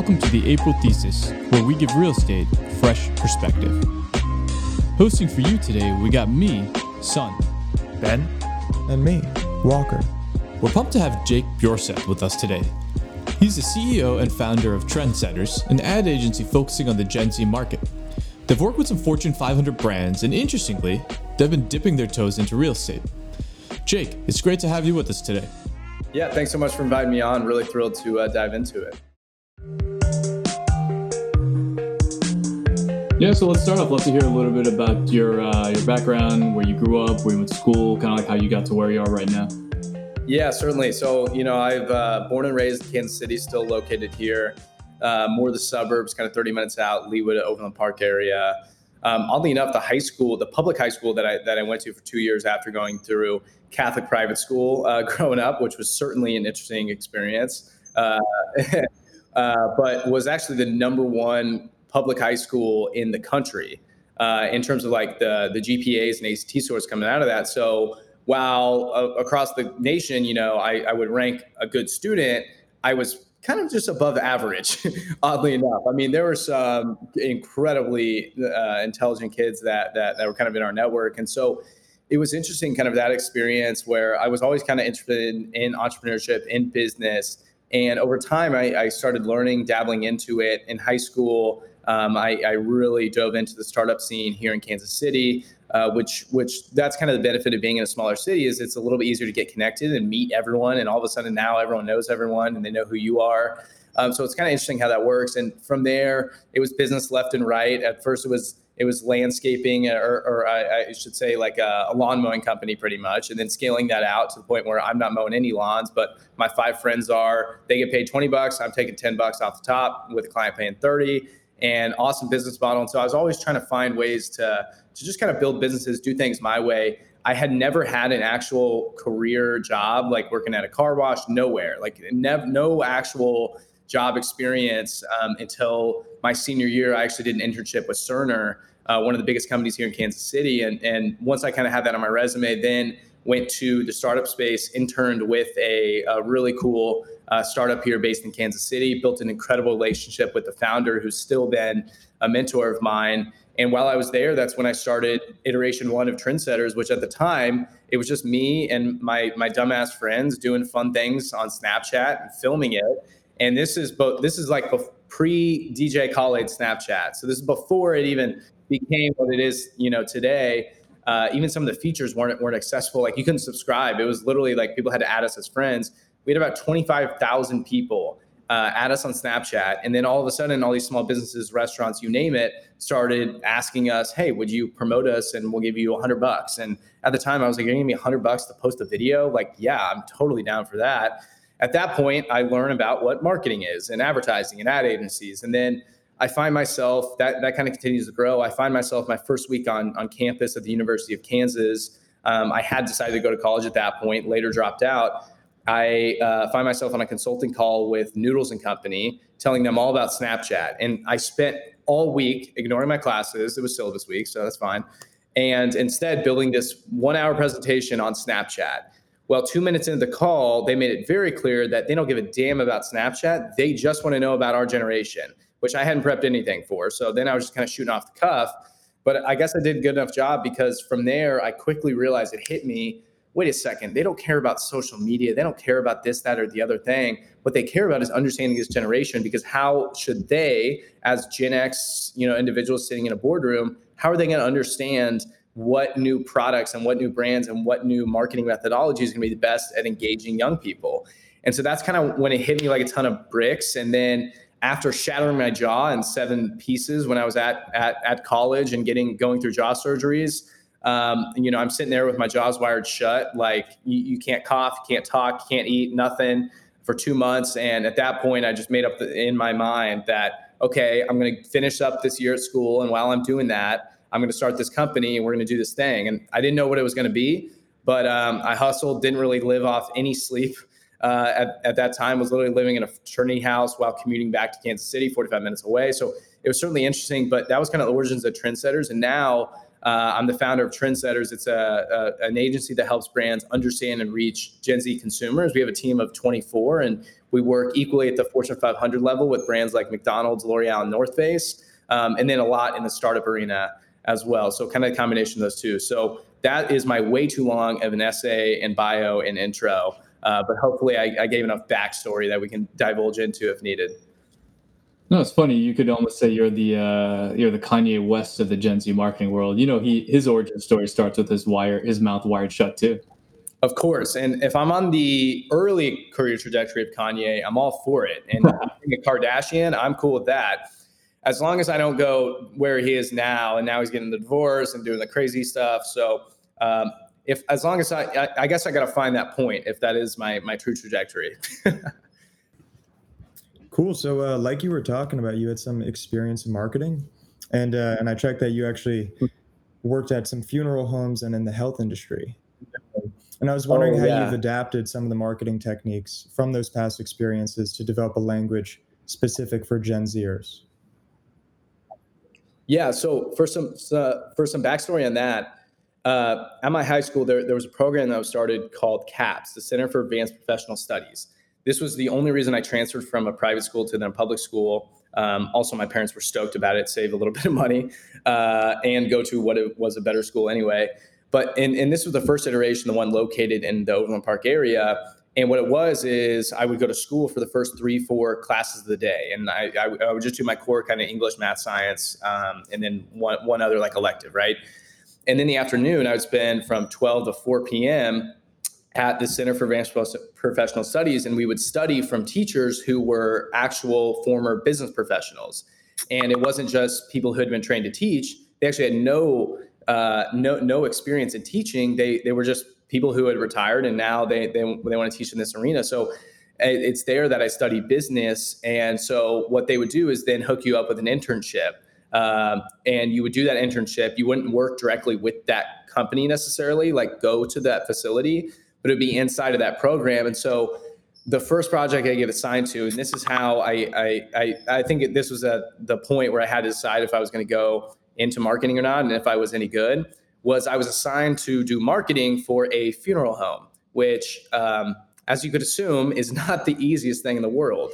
Welcome to the April Thesis, where we give real estate fresh perspective. Hosting for you today, we got me, Sun, Ben, and me, Walker. We're pumped to have Jake Bjorseth with us today. He's the CEO and founder of Trndsttrs, an ad agency focusing on the Gen Z market. They've worked with some Fortune 500 brands, and interestingly, they've been dipping their toes into real estate. Jake, it's great to have you with us today. Yeah, thanks so much for inviting me on. Really thrilled to uh, dive into it. Yeah, so let's start off. Love to hear a little bit about your uh, your background, where you grew up, where you went to school, kind of like how you got to where you are right now. Yeah, certainly. So, you know, I've uh, born and raised in Kansas City, still located here, uh, more the suburbs, kind of 30 minutes out, Leawood, Overland Park area. Um, oddly enough, the high school, the public high school that I that I went to for two years after going through Catholic private school uh, growing up, which was certainly an interesting experience, uh, uh, but was actually the number one public high school in the country uh, in terms of like the the GPAs and ACT scores coming out of that. So while uh, across the nation, you know, I, I, would rank a good student, I was kind of just above average, oddly enough. I mean, there were some incredibly uh, intelligent kids that, that that were kind of in our network, and so it was interesting, kind of that experience where I was always kind of interested in, in entrepreneurship, in business. And over time, I, I started learning, dabbling into it in high school. Um, I, I, really dove into the startup scene here in Kansas City, uh, which which that's kind of the benefit of being in a smaller city is it's a little bit easier to get connected and meet everyone, and all of a sudden now everyone knows everyone and they know who you are. Um, so it's kind of interesting how that works. And from there, it was business left and right. At first, it was it was landscaping, or, or I, I, should say, like a, a, lawn mowing company, pretty much, and then scaling that out to the point where I'm not mowing any lawns, but my five friends are. They get paid 20 bucks. I'm taking 10 bucks off the top, with the client paying 30 and awesome business model. And so I was always trying to find ways to to just kind of build businesses, do things my way. I had never had an actual career job, like working at a car wash, nowhere, like nev- no actual job experience um, until my senior year. I actually did an internship with Cerner, uh, one of the biggest companies here in Kansas City. And, and once I kind of had that on my resume, then went to the startup space, interned with a, a really cool uh, startup here based in Kansas City, built an incredible relationship with the founder who's still been a mentor of mine. And while I was there, that's when I started iteration one of Trndsttrs, which at the time it was just me and my my dumbass friends doing fun things on Snapchat and filming it. And this is both this is like pre DJ Khaled Snapchat. So this is before it even became what it is, you know, today. Uh, even some of the features weren't weren't accessible. Like you couldn't subscribe. It was literally like people had to add us as friends we had about 25,000 people uh, add us on Snapchat. And then all of a sudden, all these small businesses, restaurants, you name it, started asking us, hey, would you promote us and we'll give you 100 bucks? And at the time, I was like, you're going to give me 100 bucks to post a video? Like, yeah, I'm totally down for that. At that point, I learn about what marketing is and advertising and ad agencies. And then I find myself, that, that kind of continues to grow. I find myself my first week on, on campus at the University of Kansas. Um, I had decided to go to college at that point, later dropped out I uh, find myself on a consulting call with Noodles and Company, telling them all about Snapchat. And I spent all week ignoring my classes. It was syllabus week, so that's fine. And instead, building this one hour presentation on Snapchat. Well, two minutes into the call, they made it very clear that they don't give a damn about Snapchat. They just want to know about our generation, which I hadn't prepped anything for. So then I was just kind of shooting off the cuff. But I guess I did a good enough job because from there, I quickly realized it hit me wait a second, they don't care about social media. They don't care about this, that, or the other thing. What they care about is understanding this generation because how should they, as Gen X, you know, individuals sitting in a boardroom, how are they going to understand what new products and what new brands and what new marketing methodology is going to be the best at engaging young people? And so that's kind of when it hit me like a ton of bricks. And then after shattering my jaw in seven pieces when I was at at, at college and getting going through jaw surgeries, um, you know, I'm sitting there with my jaws wired shut, like you, you can't cough, can't talk, can't eat, nothing for two months. And at that point, I just made up the, in my mind that, okay, I'm going to finish up this year at school. And while I'm doing that, I'm going to start this company and we're going to do this thing. And I didn't know what it was going to be, but um, I hustled, didn't really live off any sleep. Uh, at, at that time was literally living in a fraternity house while commuting back to Kansas City, 45 minutes away. So it was certainly interesting, but that was kind of the origins of Trndsttrs. And now Uh, I'm the founder of Trndsttrs. It's a, a, an agency that helps brands understand and reach Gen Z consumers. We have a team of 24, and we work equally at the Fortune 500 level with brands like McDonald's, L'Oreal, and North Face, um, and then a lot in the startup arena as well. So kind of a combination of those two. So that is my way too long of an essay and bio and intro. Uh, but hopefully, I, I gave enough backstory that we can divulge into if needed. No, it's funny. You could almost say you're the uh, you're the Kanye West of the Gen Z marketing world. You know, he his origin story starts with his wire, his mouth wired shut too. Of course, and if I'm on the early career trajectory of Kanye, I'm all for it. And being a Kardashian, I'm cool with that, as long as I don't go where he is now. And now he's getting the divorce and doing the crazy stuff. So um, if as long as I, I, I guess I got to find that point if that is my my true trajectory. cool. So, uh, like you were talking about, you had some experience in marketing, and uh, and I checked that you actually worked at some funeral homes and in the health industry. And I was wondering oh, how you've adapted some of the marketing techniques from those past experiences to develop a language specific for Gen Zers. Yeah. So for some uh, for some backstory on that, uh, at my high school, there, there was a program that was started called CAPS, the Center for Advanced Professional Studies. This was the only reason I transferred from a private school to then a public school. Um, also, my parents were stoked about it, save a little bit of money, uh, and go to what it was a better school anyway. But and, and this was the first iteration, the one located in the Overland Park area. And what it was is I would go to school for the first three, four classes of the day, and I, I, I would just do my core kind of English, math, science, um, and then one one other like elective, right? And in the afternoon, I would spend from 12 to 4 p.m. at the Center for Advanced Professional Studies, and we would study from teachers who were actual former business professionals. And it wasn't just people who had been trained to teach; they actually had no uh, no no experience in teaching. They they were just people who had retired, and now they they they want to teach in this arena. So it's there that I studied business, and so what they would do is then hook you up with an internship um, and you would do that internship. You wouldn't work directly with that company necessarily, like go to that facility, but it'd be inside of that program. And so the first project I get assigned to, and this is how I I I, I think this was at the point where I had to decide if I was going to go into marketing or not, and if I was any good, was I was assigned to do marketing for a funeral home, which, um, as you could assume, is not the easiest thing in the world.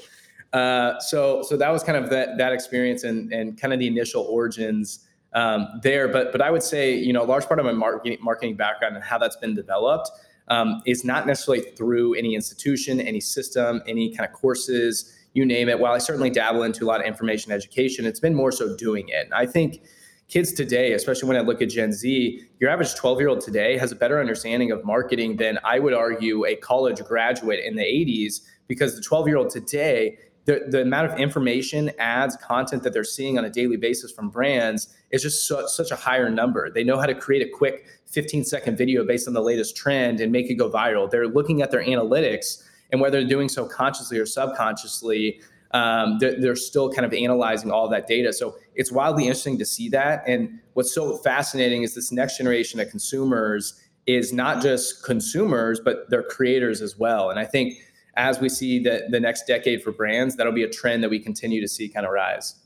Uh, so so that was kind of that that experience and and kind of the initial origins um, there. But but I would say you know a large part of my marketing marketing background and how that's been developed um, is not necessarily through any institution, any system, any kind of courses, you name it. While I certainly dabble into a lot of information education, it's been more so doing it. I think kids today, especially when I look at Gen Z, your average 12 year old today has a better understanding of marketing than I would argue a college graduate in the 80s because the 12 year old today the, the amount of information, ads, content that they're seeing on a daily basis from brands is just such a higher number. They know how to create a quick 15 second video based on the latest trend and make it go viral. They're looking at their analytics and whether they're doing so consciously or subconsciously, um, they're, they're, still kind of analyzing all that data. So it's wildly interesting to see that. And what's so fascinating is this next generation of consumers is not just consumers, but they're creators as well. And I think as we see the, the next decade for brands, that'll be a trend that we continue to see kind of rise.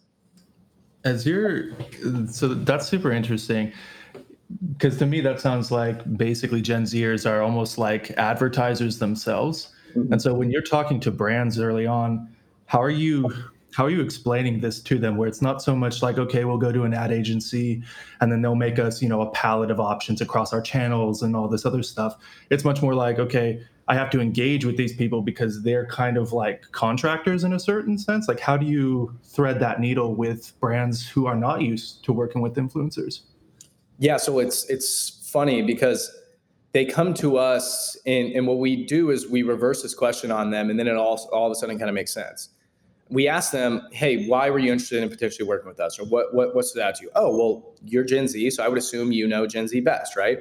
As you're, so that's super interesting because to me that sounds like basically Gen Zers are almost like advertisers themselves. Mm-hmm. And so when you're talking to brands early on, how are you how are you explaining this to them where it's not so much like okay we'll go to an ad agency and then they'll make us you know a palette of options across our channels and all this other stuff it's much more like okay I have to engage with these people because they're kind of like contractors in a certain sense. Like, how do you thread that needle with brands who are not used to working with influencers? Yeah, so it's it's funny because they come to us and, and what we do is we reverse this question on them and then it all all of a sudden kind of makes sense. We ask them, hey, why were you interested in potentially working with us? Or what what what stood out to you? Oh, well, you're Gen Z, so I would assume you know Gen Z best, right?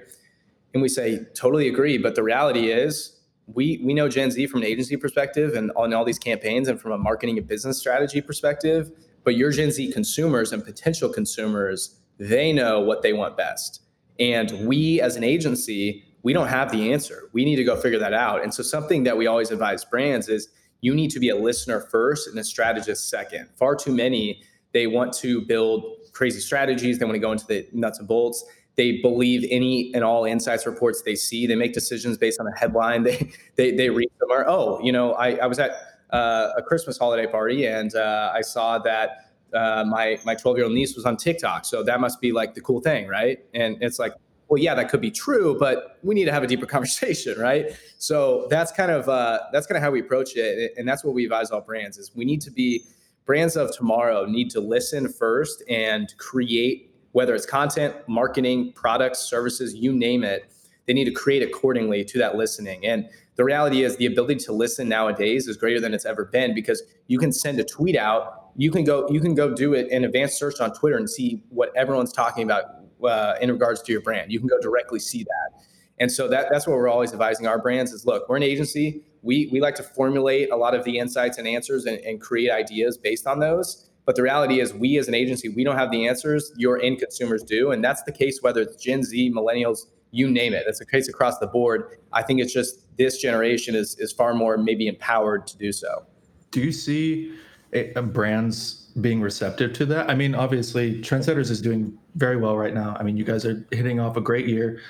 And we say, totally agree. But the reality is we we know Gen Z from an agency perspective and on all these campaigns and from a marketing and business strategy perspective, but your Gen Z consumers and potential consumers, they know what they want best. And we as an agency, we don't have the answer. We need to go figure that out. And so something that we always advise brands is you need to be a listener first and a strategist second. Far too many they want to build crazy strategies, they want to go into the nuts and bolts they believe any and all insights reports they see. They make decisions based on a headline. They they, they read them or oh, you know, I, I was at uh, a Christmas holiday party and uh, I saw that uh, my my 12 year old niece was on TikTok. So that must be like the cool thing, right? And it's like, well, yeah, that could be true, but we need to have a deeper conversation, right? So that's kind of uh, that's kind of how we approach it, and that's what we advise all brands is we need to be brands of tomorrow need to listen first and create whether it's content, marketing, products, services, you name it. They need to create accordingly to that listening. And the reality is the ability to listen nowadays is greater than it's ever been because you can send a tweet out you can go you can go do it in advanced search on twitter and see what everyone's talking about uh, in regards to your brand you can go directly see that and so that, that's what we're always advising our brands is look we're an agency we we like to formulate a lot of the insights and answers and, and create ideas based on those but the reality is we as an agency we don't have the answers your end consumers do and that's the case whether it's gen z millennials you name it. That's the case across the board. I think it's just this generation is is far more maybe empowered to do so. Do you see a, a brands being receptive to that? I mean, obviously, Trndsttrs is doing very well right now. I mean, you guys are hitting off a great year,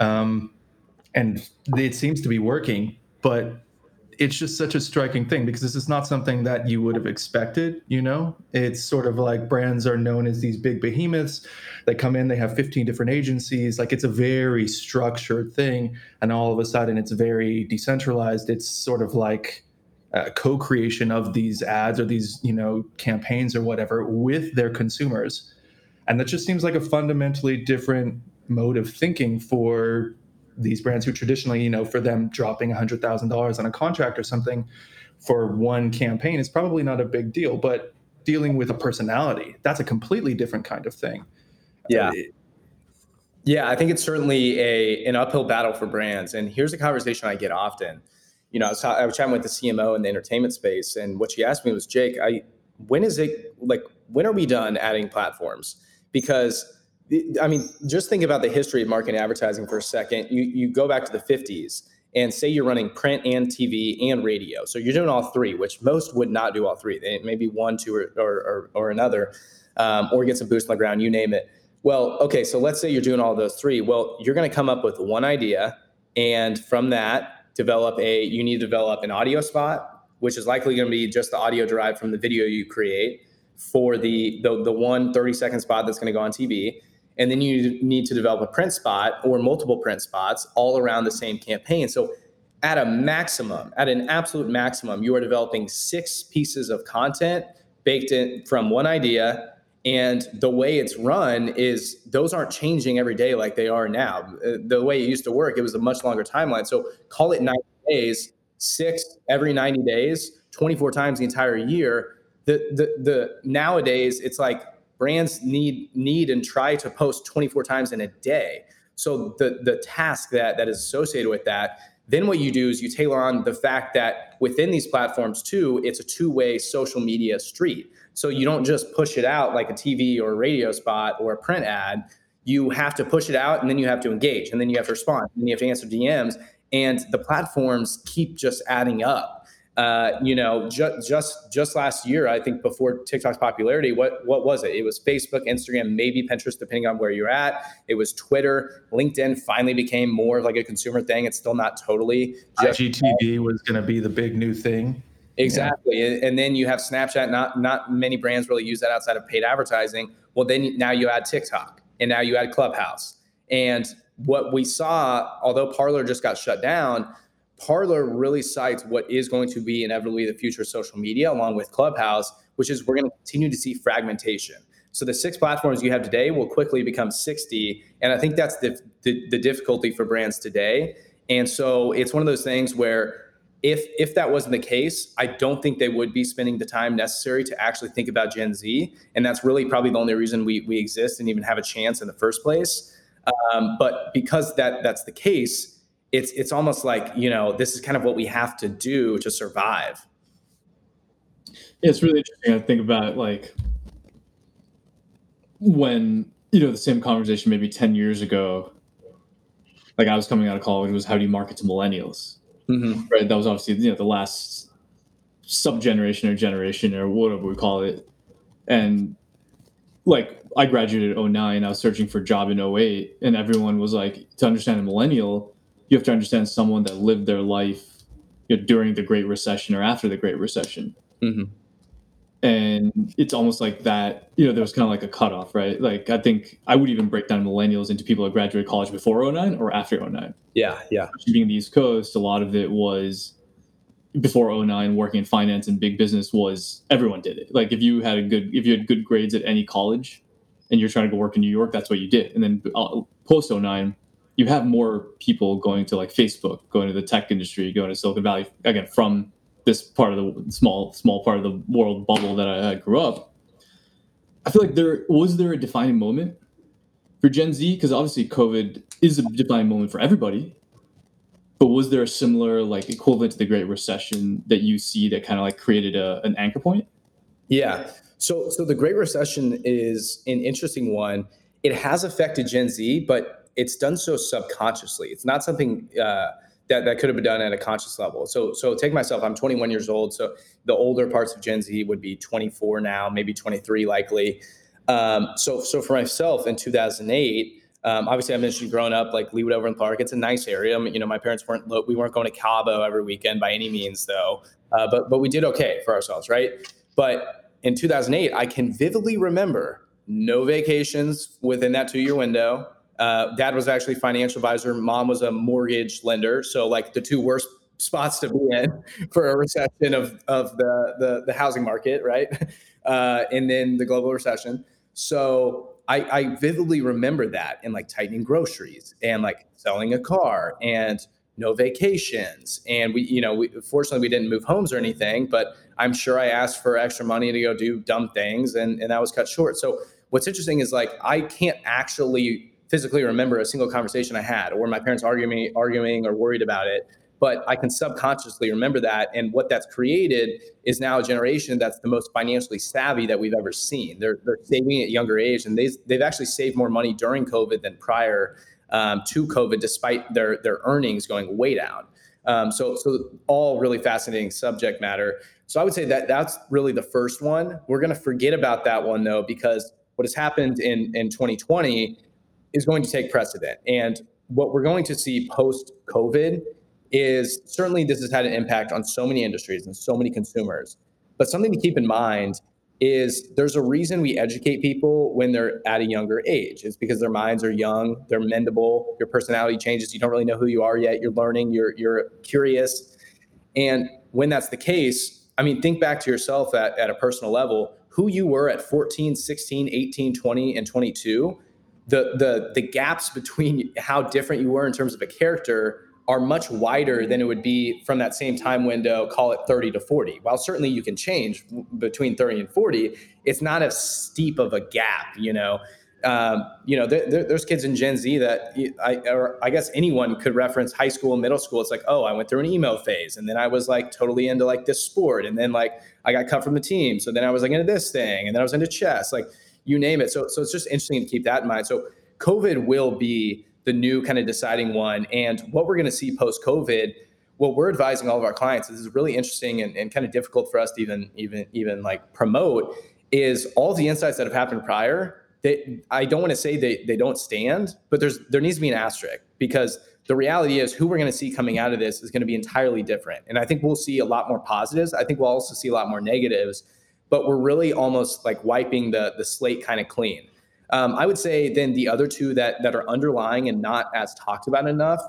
um, and it seems to be working. But it's just such a striking thing because this is not something that you would have expected you know? It's sort of like brands are known as these big behemoths. They come in they have 15 different agencies. Like it's a very structured thing and all of a sudden it's very decentralized. It's sort of like co-creation of these ads or these you know campaigns or whatever with their consumers. And that just seems like a fundamentally different mode of thinking for these brands who traditionally, you know, for them dropping $100,000 on a contract or something for one campaign is probably not a big deal, but dealing with a personality, that's a completely different kind of thing. Yeah. yeah, I think it's certainly a an uphill battle for brands. And here's a conversation I get often. You know, I was, I was chatting with the CMO in the entertainment space, and what she asked me was, Jake, I when is it like when are we done adding platforms? Because I mean, just think about the history of marketing advertising for a second. You you go back to the 50s and say you're running print and TV and radio. So you're doing all three, which most would not do all three. They maybe one, two, or or, or, another, um, or get some boost on the ground. You name it. Well, okay. So let's say you're doing all those three. Well, you're going to come up with one idea, and from that, develop a. You need to develop an audio spot, which is likely going to be just the audio derived from the video you create for the the, the one 30 second spot that's going to go on TV and then you need to develop a print spot or multiple print spots all around the same campaign. So at a maximum, at an absolute maximum, you are developing six pieces of content baked in from one idea. And the way it's run is those aren't changing every day like they are now. The way it used to work, it was a much longer timeline. So call it 90 days, six every 90 days, 24 times the entire year. The, the, the nowadays it's like brands need need and try to post 24 times in a day. So the the task that that is associated with that, then what you do is you tailor on the fact that within these platforms too, it's a two-way social media street. So you don't just push it out like a TV or a radio spot or a print ad. You have to push it out and then you have to engage and then you have to respond and you have to answer DMs and the platforms keep just adding up uh, you know, ju- just just last year, I think before TikTok's popularity, what what was it? It was Facebook, Instagram, maybe Pinterest, depending on where you're at. It was Twitter, LinkedIn. Finally, became more of like a consumer thing. It's still not totally. IGTV was going to be the big new thing. Exactly, yeah. and then you have Snapchat. Not not many brands really use that outside of paid advertising. Well, then now you add TikTok, and now you add Clubhouse, and what we saw, although Parler just got shut down Parler really cites what is going to be inevitably the future of social media, along with Clubhouse, which is we're going to continue to see fragmentation. So the six platforms you have today will quickly become 60. And I think that's the, the, the difficulty for brands today. And so it's one of those things where if if that wasn't the case, I don't think they would be spending the time necessary to actually think about Gen Z, and that's really probably the only reason we we exist and even have a chance in the first place. Um, but because that that's the case, it's it's almost like you know this is kind of what we have to do to survive. Yeah, it's really interesting i think about like when you know the same conversation maybe 10 years ago like i was coming out of college was how do you market to millennials? Mm-hmm. right? That was obviously you know the last sub generation or generation or whatever we call it. And like I graduated 09, I was searching for a job in 08, and everyone was like, to understand a millennial, you have to understand someone that lived their life you know, during the Great Recession or after the Great Recession. Mm-hmm. And it's almost like that, you know, there was kind of like a cutoff, right? Like, I think I would even break down millennials into people that graduated college before 09 or after 09. Yeah, yeah. Being the East Coast, a lot of it was before 09 working in finance and big business was everyone did it like if you had a good if you had good grades at any college and you're trying to go work in new york that's what you did and then uh, post 09 you have more people going to like facebook going to the tech industry going to silicon valley again from this part of the small small part of the world bubble that i, I grew up i feel like there was there a defining moment for gen z because obviously covid is a defining moment for everybody but was there a similar like equivalent to the Great Recession that you see that kind of like created a, an anchor point? Yeah. So so the Great Recession is an interesting one. It has affected Gen Z, but it's done so subconsciously. It's not something uh, that that could have been done at a conscious level. So so take myself. I'm 21 years old. So the older parts of Gen Z would be 24 now, maybe 23 likely. Um, so so for myself in 2008 um, obviously, I mentioned growing up like Leawood Overland Park. It's a nice area. you know, my parents weren't we weren't going to Cabo every weekend by any means, though. Uh, but but we did okay for ourselves, right? But in 2008, I can vividly remember no vacations within that two year window. Uh, dad was actually financial advisor. Mom was a mortgage lender. So like the two worst spots to be in for a recession of of the the, the housing market, right? Uh, and then the global recession. So I, I vividly remember that and like tightening groceries and like selling a car and no vacations. And we, you know, we, fortunately we didn't move homes or anything, but I'm sure I asked for extra money to go do dumb things and, and that was cut short. So what's interesting is like, I can't actually physically remember a single conversation I had or my parents arguing, arguing or worried about it but I can subconsciously remember that. And what that's created is now a generation that's the most financially savvy that we've ever seen. They're, they're saving at younger age, and they've, they've actually saved more money during COVID than prior um, to COVID, despite their, their earnings going way down. Um, so, so all really fascinating subject matter. So I would say that that's really the first one. We're going to forget about that one though, because what has happened in, in 2020 is going to take precedent. And what we're going to see post COVID is certainly this has had an impact on so many industries and so many consumers. But something to keep in mind is there's a reason we educate people when they're at a younger age. It's because their minds are young, they're mendable, your personality changes, you don't really know who you are yet, you're learning, you're you're curious. And when that's the case, I mean, think back to yourself at, at a personal level, who you were at 14, 16, 18, 20, and 22. The, the the gaps between how different you were in terms of a character are much wider than it would be from that same time window, call it 30 to 40. While certainly you can change between 30 and 40, it's not as steep of a gap, you know. Um, you know, there, there, there's kids in Gen Z that I, or I guess anyone could reference high school middle school. It's like, oh, I went through an emo phase, and then I was like totally into like this sport, and then like I got cut from the team, so then I was like into this thing, and then I was into chess, like you name it. So, so it's just interesting to keep that in mind. So, COVID will be the new kind of deciding one. And what we're going to see post COVID, what we're advising all of our clients, this is really interesting and, and kind of difficult for us to even even even like promote, is all the insights that have happened prior. They, I don't want to say they, they don't stand, but there's there needs to be an asterisk because the reality is who we're going to see coming out of this is going to be entirely different. And I think we'll see a lot more positives. I think we'll also see a lot more negatives, but we're really almost like wiping the the slate kind of clean. Um, I would say then the other two that that are underlying and not as talked about enough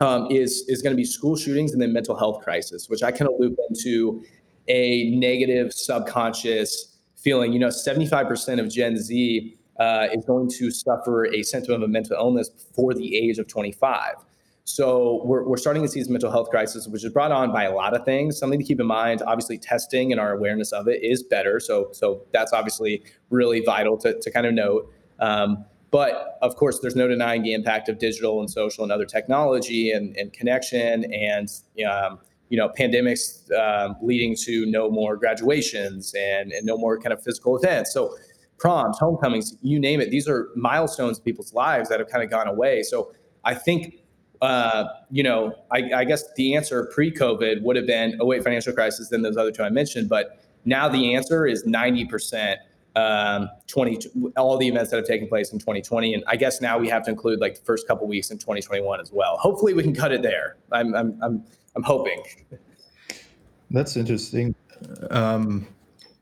um, is is going to be school shootings and then mental health crisis, which I kind of loop into a negative subconscious feeling. You know, seventy five percent of Gen Z uh, is going to suffer a symptom of a mental illness before the age of twenty five. So we're, we're starting to see this mental health crisis, which is brought on by a lot of things. Something to keep in mind, obviously testing and our awareness of it is better. So, so that's obviously really vital to, to kind of note. Um, but of course, there's no denying the impact of digital and social and other technology and, and connection and, um, you know, pandemics um, leading to no more graduations and, and no more kind of physical events. So proms, homecomings, you name it. These are milestones in people's lives that have kind of gone away. So I think uh, you know, I, I, guess the answer pre-COVID would have been 08 financial crisis, then those other two I mentioned. But now the answer is 90% um, 20 all the events that have taken place in 2020 and i guess now we have to include like the first couple weeks in 2021 as well. Hopefully we can cut it there. I'm i'm i'm, I'm hoping. That's interesting. Um,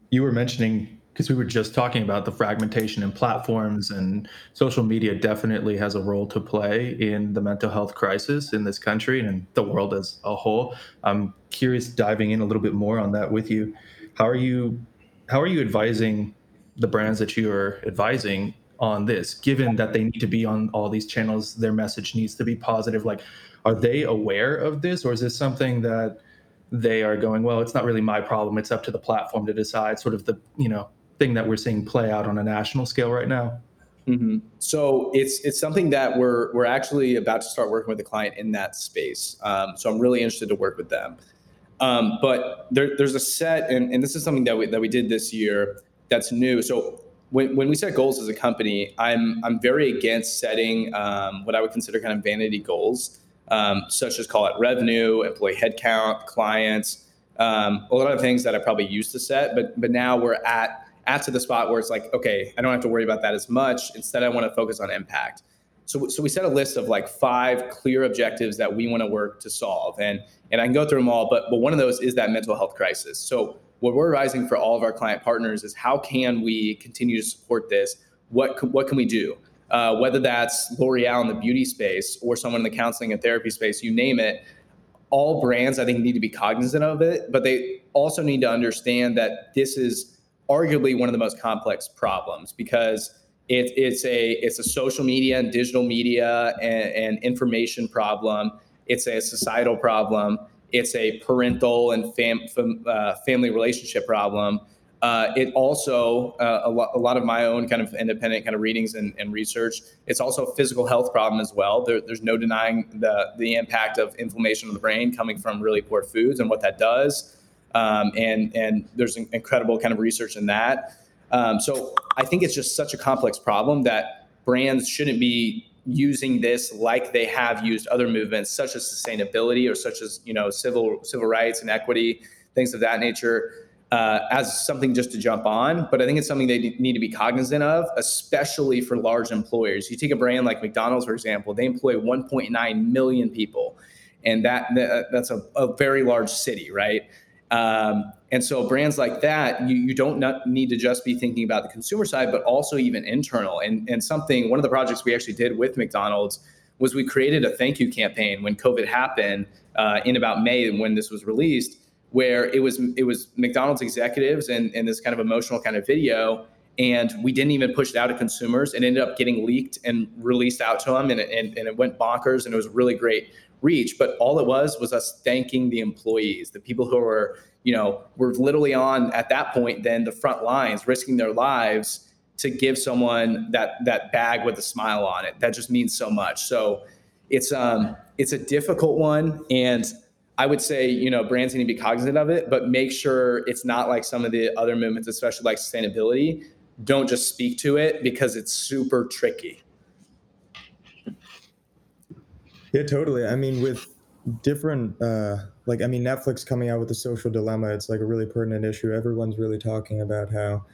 you were mentioning because we were just talking about the fragmentation in platforms and social media definitely has a role to play in the mental health crisis in this country and in the world as a whole. I'm curious diving in a little bit more on that with you how are you how are you advising the brands that you are advising on this given that they need to be on all these channels their message needs to be positive? Like are they aware of this or is this something that they are going well it's not really my problem it's up to the platform to decide sort of the you know thing that we're seeing play out on a national scale right now mm-hmm. so it's it's something that we're we're actually about to start working with a client in that space um, so i'm really interested to work with them um, but there, there's a set and, and this is something that we, that we did this year that's new. So when, when we set goals as a company, I'm I'm very against setting um, what I would consider kind of vanity goals, um, such as call it revenue, employee headcount, clients, um, a lot of things that I probably used to set. But but now we're at at to the spot where it's like, okay, I don't have to worry about that as much. Instead, I want to focus on impact. So, so we set a list of like five clear objectives that we want to work to solve, and and I can go through them all. But but one of those is that mental health crisis. So what we're rising for all of our client partners is how can we continue to support this? What what can we do? Uh, whether that's L'Oreal in the beauty space or someone in the counseling and therapy space, you name it. All brands, I think, need to be cognizant of it, but they also need to understand that this is arguably one of the most complex problems because it, it's a it's a social media and digital media and, and information problem. It's a societal problem it's a parental and fam, fam, uh, family relationship problem. Uh, it also uh, a, lo- a, lot of my own kind of independent kind of readings and, and research. It's also a physical health problem as well. There, there's no denying the the impact of inflammation of the brain coming from really poor foods and what that does. Um, and and there's incredible kind of research in that. Um, so I think it's just such a complex problem that brands shouldn't be using this like they have used other movements such as sustainability or such as you know civil civil rights and equity things of that nature uh, as something just to jump on. But i think it's something they need to be cognizant of especially for large employers. You take a brand like mcdonald's for example they employ 1.9 million people. And that, that that's a, a very large city right um, and so brands like that, you, you don't need to just be thinking about the consumer side, but also even internal. And, and something, one of the projects we actually did with McDonald's was we created a thank you campaign when COVID happened uh, in about May when this was released, where it was it was McDonald's executives and, and this kind of emotional kind of video. And we didn't even push it out to consumers. It ended up getting leaked and released out to them, and, and, and it went bonkers, and it was really great reach. But all it was was us thanking the employees, the people who were, you know, were literally on at that point then the front lines, risking their lives to give someone that that bag with a smile on it. That just means so much. So it's um it's a difficult one and I would say, you know, brands need to be cognizant of it, but make sure it's not like some of the other movements, especially like sustainability. Don't just speak to it because it's super tricky. Yeah, totally. I mean, with different, uh, like, I mean, Netflix coming out with the social dilemma, it's like a really pertinent issue. Everyone's really talking about how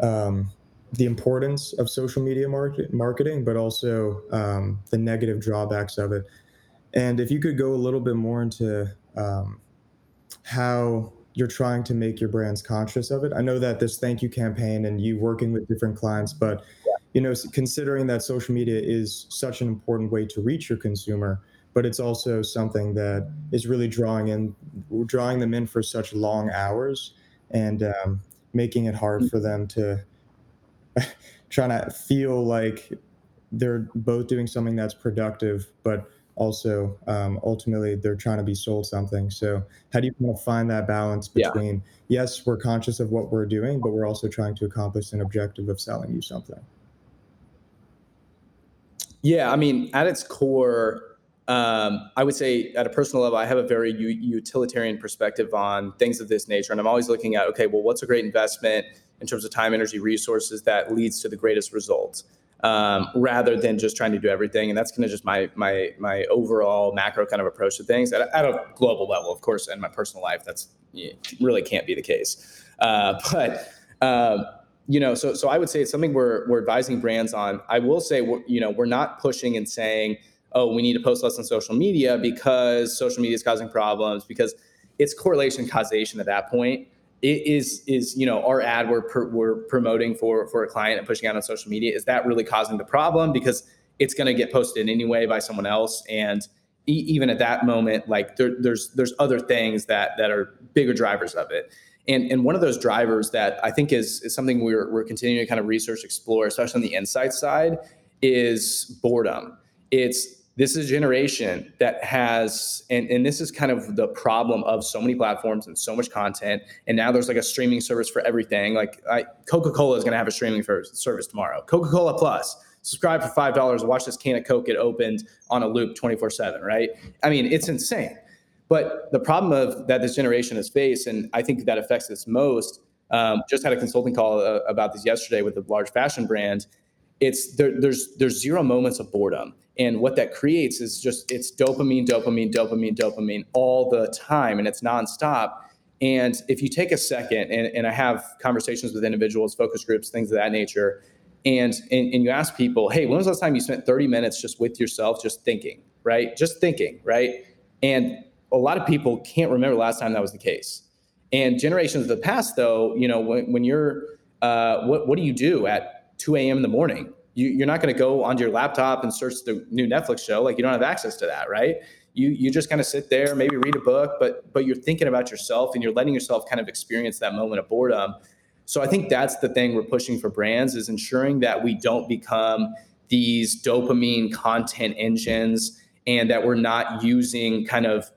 um, the importance of social media market, marketing, but also um, the negative drawbacks of it. And if you could go a little bit more into um, how you're trying to make your brands conscious of it. I know that this thank you campaign and you working with different clients, but you know, considering that social media is such an important way to reach your consumer, but it's also something that is really drawing in, drawing them in for such long hours, and um, making it hard for them to trying to feel like they're both doing something that's productive, but also um, ultimately they're trying to be sold something. So how do you kind of find that balance between yeah. yes, we're conscious of what we're doing, but we're also trying to accomplish an objective of selling you something? Yeah, I mean, at its core, um, I would say at a personal level, I have a very u- utilitarian perspective on things of this nature. And I'm always looking at, okay, well, what's a great investment in terms of time, energy, resources that leads to the greatest results? Um, rather than just trying to do everything. And that's kind of just my my my overall macro kind of approach to things at a, at a global level, of course. In my personal life, that's really can't be the case. Uh, but um, you know, so so I would say it's something we're we're advising brands on. I will say, you know, we're not pushing and saying, oh, we need to post less on social media because social media is causing problems because it's correlation causation at that point. It is is you know our ad we're we're promoting for for a client and pushing out on social media is that really causing the problem? Because it's going to get posted anyway by someone else. And e- even at that moment like there, there's there's other things that that are bigger drivers of it. And, and one of those drivers that I think is, is something we're, we're continuing to kind of research, explore, especially on the insight side, is boredom. It's this is a generation that has, and, and this is kind of the problem of so many platforms and so much content. And now there's like a streaming service for everything. Like Coca Cola is going to have a streaming service tomorrow. Coca Cola Plus subscribe for five dollars, watch this can of Coke get opened on a loop 24 7, right? I mean, it's insane. But the problem of that this generation has faced, and I think that affects us most. Um, just had a consulting call uh, about this yesterday with a large fashion brand. It's there, there's there's zero moments of boredom, and what that creates is just it's dopamine, dopamine, dopamine, dopamine all the time, and it's nonstop. And if you take a second, and, and I have conversations with individuals, focus groups, things of that nature, and, and and you ask people, hey, when was the last time you spent 30 minutes just with yourself, just thinking, right? Just thinking, right? And a lot of people can't remember last time that was the case. And generations of the past, though, you know, when, when you're, uh, what, what do you do at 2 a.m. in the morning? You, are not going to go onto your laptop and search the new Netflix show. Like you don't have access to that, right? You, you just kind of sit there, maybe read a book, but, but you're thinking about yourself and you're letting yourself kind of experience that moment of boredom. So I think that's the thing we're pushing for brands is ensuring that we don't become these dopamine content engines and that we're not using kind of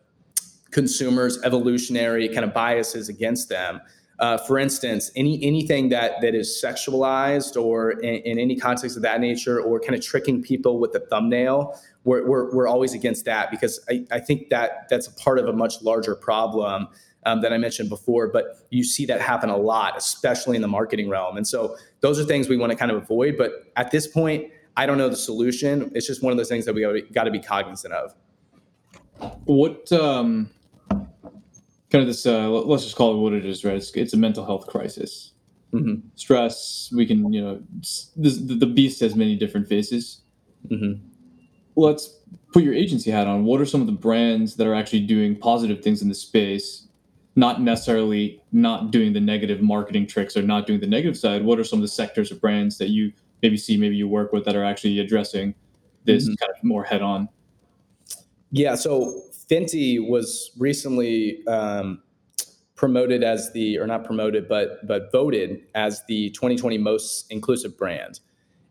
consumers' evolutionary kind of biases against them. Uh, for instance, any anything that that is sexualized or in, in, any context of that nature, or kind of tricking people with the thumbnail, we're, we're, we're always against that because I, I think that that's a part of a much larger problem um, that I mentioned before. But you see that happen a lot, especially in the marketing realm. And so those are things we want to kind of avoid. But at this point, I don't know the solution. It's just one of those things that we got to be cognizant of. What um, kind of this uh, let's just call it what it is right? It's, it's a mental health crisis. Mm-hmm. stress we can you know this, the beast has many different faces. Mm-hmm. let's put your agency hat on. What are some of the brands that are actually doing positive things in the space? Not necessarily not doing the negative marketing tricks or not doing the negative side. What are some of the sectors of brands that you maybe see maybe you work with that are actually addressing this mm-hmm. kind of more head on yeah so Fenty was recently um, promoted as the, or not promoted, but but voted as the 2020 most inclusive brand.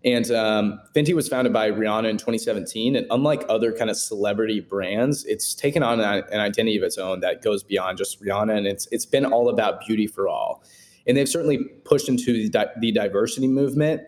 And um, Fenty was founded by Rihanna in 2017. And unlike other kind of celebrity brands, it's taken on an, identity of its own that goes beyond just Rihanna. And it's it's been all about beauty for all. And they've certainly pushed into the, di- the diversity movement,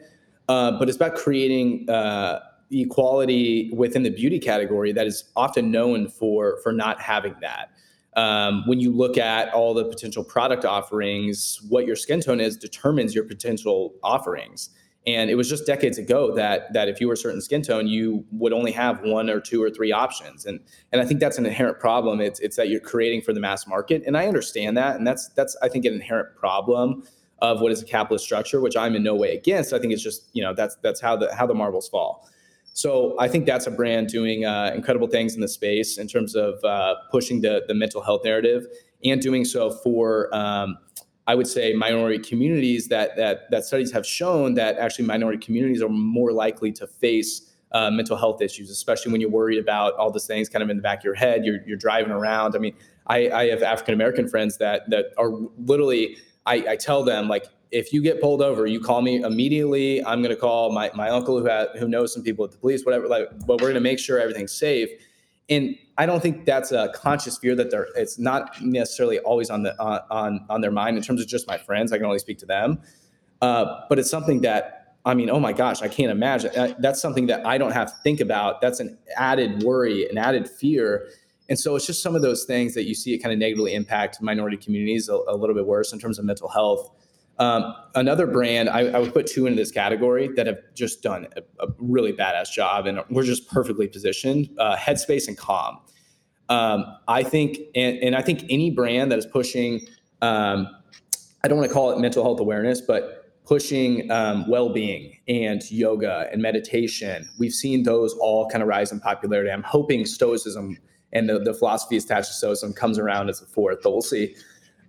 uh, but it's about creating. Uh, equality within the beauty category that is often known for for not having that. Um, when you look at all the potential product offerings, what your skin tone is determines your potential offerings. And it was just decades ago that that if you were a certain skin tone, you would only have one or two or three options. And and I think that's an inherent problem. It's it's that you're creating for the mass market. And I understand that. And that's that's I think an inherent problem of what is a capitalist structure, which I'm in no way against. I think it's just, you know, that's that's how the how the marbles fall. So I think that's a brand doing uh, incredible things in the space in terms of uh, pushing the the mental health narrative and doing so for um, I would say minority communities that that that studies have shown that actually minority communities are more likely to face uh, mental health issues, especially when you're worried about all these things kind of in the back of your head. You're you're driving around. I mean, I, I have African American friends that that are literally. I, I tell them like if you get pulled over, you call me immediately. I'm going to call my, my uncle who who knows some people at the police, whatever. Like, but we're going to make sure everything's safe. And I don't think that's a conscious fear that they're. It's not necessarily always on the on on their mind in terms of just my friends. I can only speak to them, uh, but it's something that I mean, oh my gosh, I can't imagine. Uh, that's something that I don't have to think about. That's an added worry, an added fear. And so it's just some of those things that you see it kind of negatively impact minority communities a, a little bit worse in terms of mental health. Um, another brand, I, I, would put two into this category that have just done a, a really badass job and we're just perfectly positioned uh, Headspace and Calm. Um, I think, and, and, I think any brand that is pushing, um, I don't want to call it mental health awareness, but pushing um, well-being and yoga and meditation. We've seen those all kind of rise in popularity. I'm hoping Stoicism and the, the philosophy attached to Stoicism comes around as a fourth, but we'll see.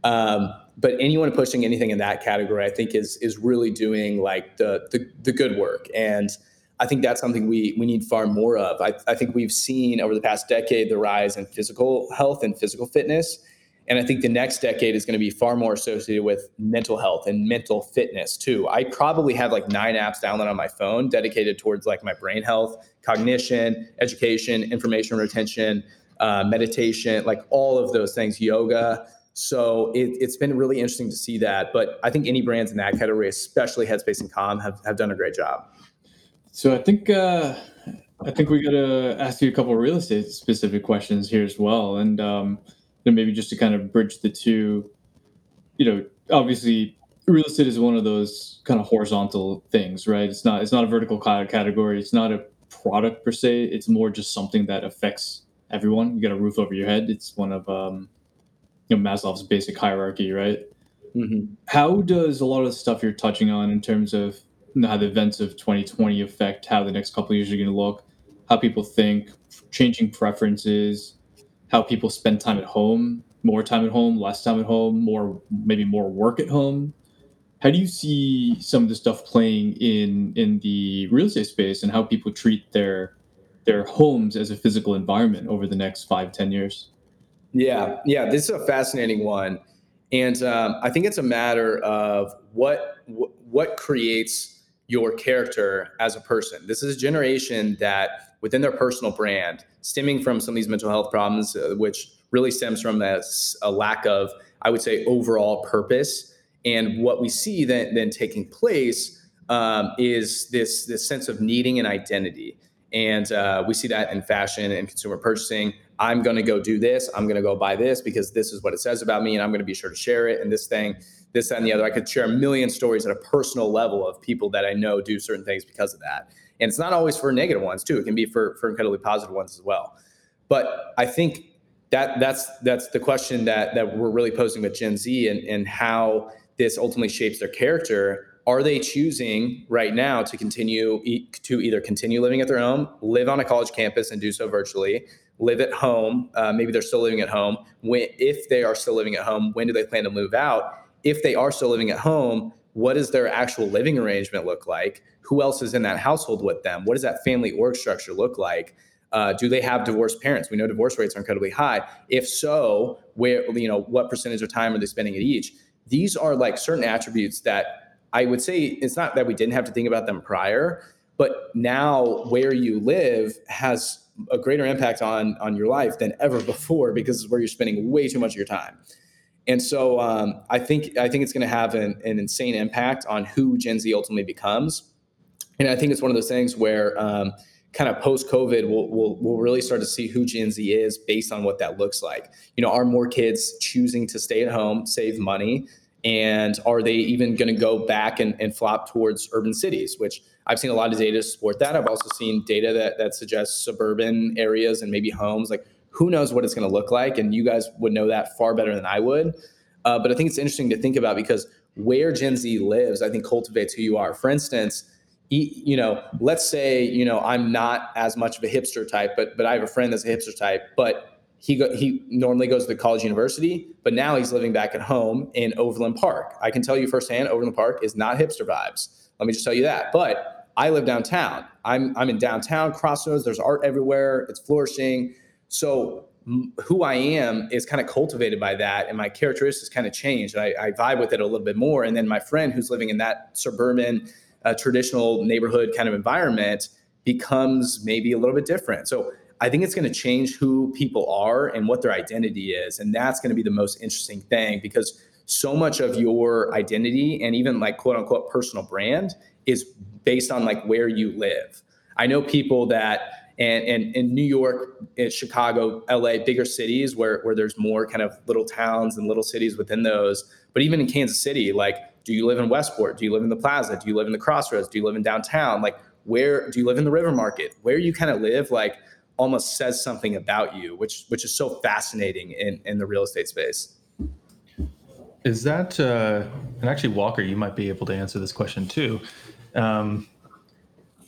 Um, but anyone pushing anything in that category, I think, is is really doing like the the, the good work, and I think that's something we we need far more of. I, I think we've seen over the past decade the rise in physical health and physical fitness, and I think the next decade is going to be far more associated with mental health and mental fitness too. I probably have like nine apps downloaded on my phone dedicated towards like my brain health, cognition, education, information retention, uh, meditation, like all of those things, yoga. So it, has been really interesting to see that. But I think any brands in that category, especially Headspace and Calm, have, have done a great job. So I think uh, I think we got to ask you a couple real estate specific questions here as well, and um, then maybe just to kind of bridge the two. You know, obviously, real estate is one of those kind of horizontal things, right? It's not it's not a vertical category. It's not a product per se. It's more just something that affects everyone. You got a roof over your head. It's one of um, you know Maslow's basic hierarchy, right? Mm-hmm. How does a lot of the stuff you're touching on in terms of how the events of 2020 affect how the next couple of years are going to look, how people think, changing preferences, how people spend time at home, more time at home, less time at home, more maybe more work at home. How do you see some of the stuff playing in in the real estate space and how people treat their their homes as a physical environment over the next five, ten years? Yeah, yeah, this is a fascinating one, and um, I think it's a matter of what what creates your character as a person. This is a generation that, within their personal brand, stemming from some of these mental health problems, uh, which really stems from a, a, lack of, I would say, overall purpose. And what we see then, then taking place um, is this this sense of needing an identity. And uh, we see that in fashion and consumer purchasing. I'm going to go do this. I'm going to go buy this because this is what it says about me, and I'm going to be sure to share it. And this thing this, that, and the other. I could share a million stories at a personal level of people that I know do certain things because of that. And it's not always for negative ones too. It can be for, for incredibly positive ones as well. But I think that that's that's the question that that we're really posing with Gen Z and, and how this ultimately shapes their character. Are they choosing right now to continue to either continue living at their home, live on a college campus and do so virtually, live at home? Uh, maybe they're still living at home. When, if they are still living at home, when do they plan to move out? if they are still living at home, what does their actual living arrangement look like? Who else is in that household with them? What does that family org structure look like? Uh, do they have divorced parents? We know divorce rates are incredibly high. If so, where you know what percentage of time are they spending at each? These are like certain attributes that I would say it's not that we didn't have to think about them prior, but now where you live has a greater impact on on your life than ever before because it's where you're spending way too much of your time. And so um, I think I think it's going to have an, an, insane impact on who Gen Z ultimately becomes. And I think it's one of those things where um, kind of post COVID, we'll, we'll, we'll really start to see who Gen Z is based on what that looks like. You know, are more kids choosing to stay at home, save money, and are they even going to go back and, and flop towards urban cities? Which I've seen a lot of data support that. I've also seen data that that suggests suburban areas and maybe homes like who knows what it's going to look like? And you guys would know that far better than I would. Uh, but I think it's interesting to think about because where Gen Z lives, I think cultivates who you are. For instance, you know, let's say you know I'm not as much of a hipster type, but but I have a friend that's a hipster type, but he go, he normally goes to the college university, but now he's living back at home in Overland Park. I can tell you firsthand, Overland Park is not hipster vibes. Let me just tell you that. But I live downtown. I'm I'm in downtown Crossroads. There's art everywhere. It's flourishing. So who I am is kind of cultivated by that, and my characteristics kind of change. I, I, vibe with it a little bit more. And then my friend who's living in that suburban, uh, traditional neighborhood kind of environment becomes maybe a little bit different. So I think it's going to change who people are and what their identity is, and that's going to be the most interesting thing because so much of your identity and even like quote unquote personal brand is based on like where you live. I know people that and and in New York, in Chicago, LA, bigger cities where where there's more kind of little towns and little cities within those. But even in Kansas City, like, do you live in Westport? Do you live in the Plaza? Do you live in the Crossroads? Do you live in downtown? Like, where do you live in the River Market? Where you kind of live, like, almost says something about you, which which is so fascinating in in the real estate space. is that uh, and actually Walker, you might be able to answer this question too. Um,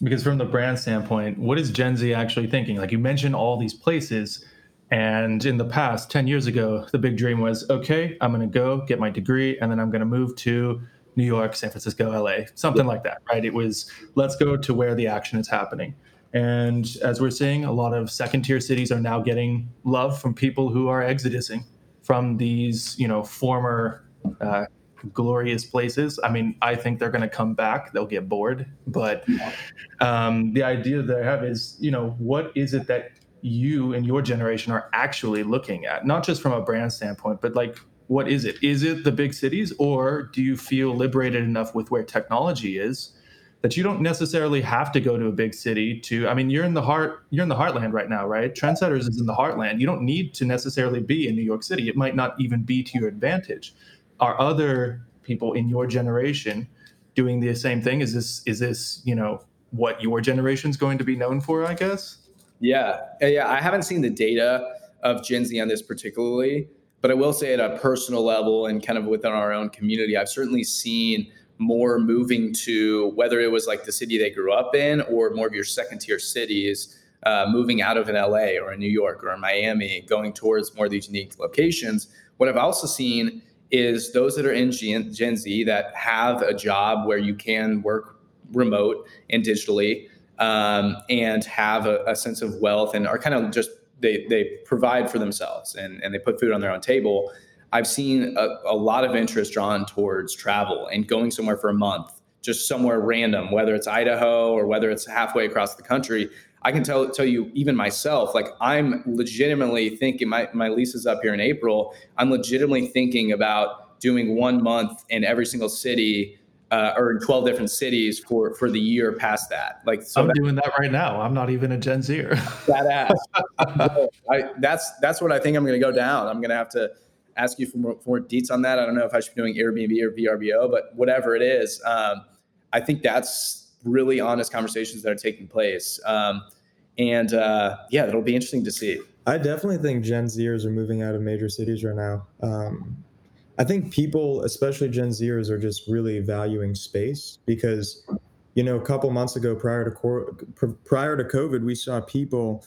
because from the brand standpoint, what is Gen Z actually thinking? Like you mentioned all these places, and in the past, 10 years ago, the big dream was okay, I'm going to go get my degree, and then I'm going to move to New York, San Francisco, LA, something yeah. like that, right? It was let's go to where the action is happening. And as we're seeing, a lot of second tier cities are now getting love from people who are exodusing from these, you know, former uh, glorious places. I mean, I think they're going to come back. They'll get bored. But um, the idea that I have is, you know, what is it that you and your generation are actually looking at? Not just from a brand standpoint, but like, what is it? Is it the big cities, or do you feel liberated enough with where technology is? that you don't necessarily have to go to a big city to i mean you're in the heart you're in the heartland right now right Trndsttrs is in the heartland you don't need to necessarily be in new york city it might not even be to your advantage are other people in your generation doing the same thing? Is this is this you know what your generation's going to be known for? I guess. Yeah, yeah. I haven't seen the data of Gen Z on this particularly, but I will say at a personal level and kind of within our own community, I've certainly seen more moving to whether it was like the city they grew up in or more of your second tier cities. Uh, moving out of an LA or a New York or a Miami, going towards more of these unique locations. What I've also seen is those that are in Gen, Gen Z that have a job where you can work remote and digitally um, and have a, a, sense of wealth and are kind of just they, they provide for themselves and, and they put food on their own table. I've seen a, a lot of interest drawn towards travel and going somewhere for a month, just somewhere random, whether it's Idaho or whether it's halfway across the country. I can tell tell you even myself, like I'm legitimately thinking my, my lease is up here in April. I'm legitimately thinking about doing one month in every single city uh, or in 12 different cities for for the year past that. Like so I'm that, doing that right now. I'm not even a Gen Zer. that ass. I, that's that's what I think I'm going to go down. I'm going to have to ask you for more, for more deets on that. I don't know if I should be doing Airbnb or VRBO, but whatever it is, um, I think that's really honest conversations that are taking place. Um, and uh, yeah, it'll be interesting to see. I definitely think Gen Zers are moving out of major cities right now. Um, I think people, especially Gen Zers, are just really valuing space because, you know, a couple months ago, prior to prior to COVID, we saw people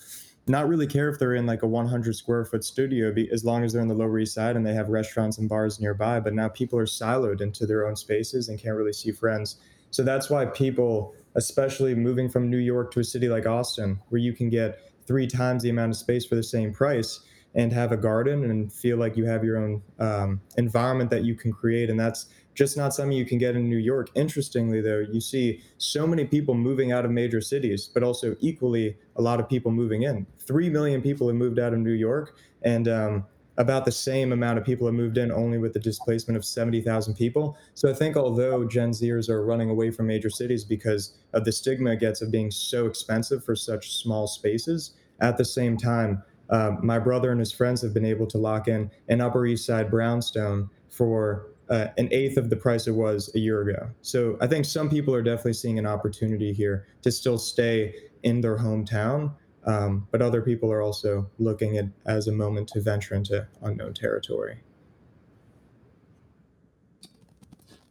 not really care if they're in like a 100 square foot studio, as long as they're in the Lower East Side and they have restaurants and bars nearby. But now people are siloed into their own spaces and can't really see friends. So that's why people, especially moving from New York to a city like Austin, where you can get three times the amount of space for the same price and have a garden and feel like you have your own um, environment that you can create. And that's just not something you can get in New York. Interestingly, though, you see so many people moving out of major cities, but also equally a lot of people moving in. Three million people have moved out of New York. And um, about the same amount of people have moved in only with the displacement of 70,000 people. So I think although Gen Zers are running away from major cities because of the stigma it gets of being so expensive for such small spaces, at the same time, uh, my brother and his friends have been able to lock in an Upper East Side brownstone for uh, an eighth of the price it was a year ago. So I think some people are definitely seeing an opportunity here to still stay in their hometown um, but other people are also looking at as a moment to venture into unknown territory.